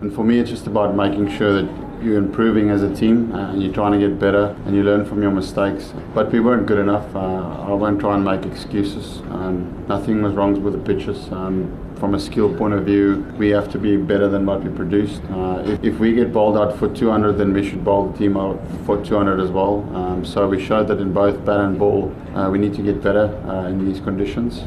And for me, it's just about making sure that you're improving as a team uh, and you're trying to get better and you learn from your mistakes. But we weren't good enough. Uh, I won't try and make excuses. Um, nothing was wrong with the pitches. Um, from a skill point of view, we have to be better than what we produced. Uh, if, if, we get bowled out for 200, then we should bowl the team out for 200 as well. Um, so we showed that in both bat and ball, uh, we need to get better uh, in these conditions.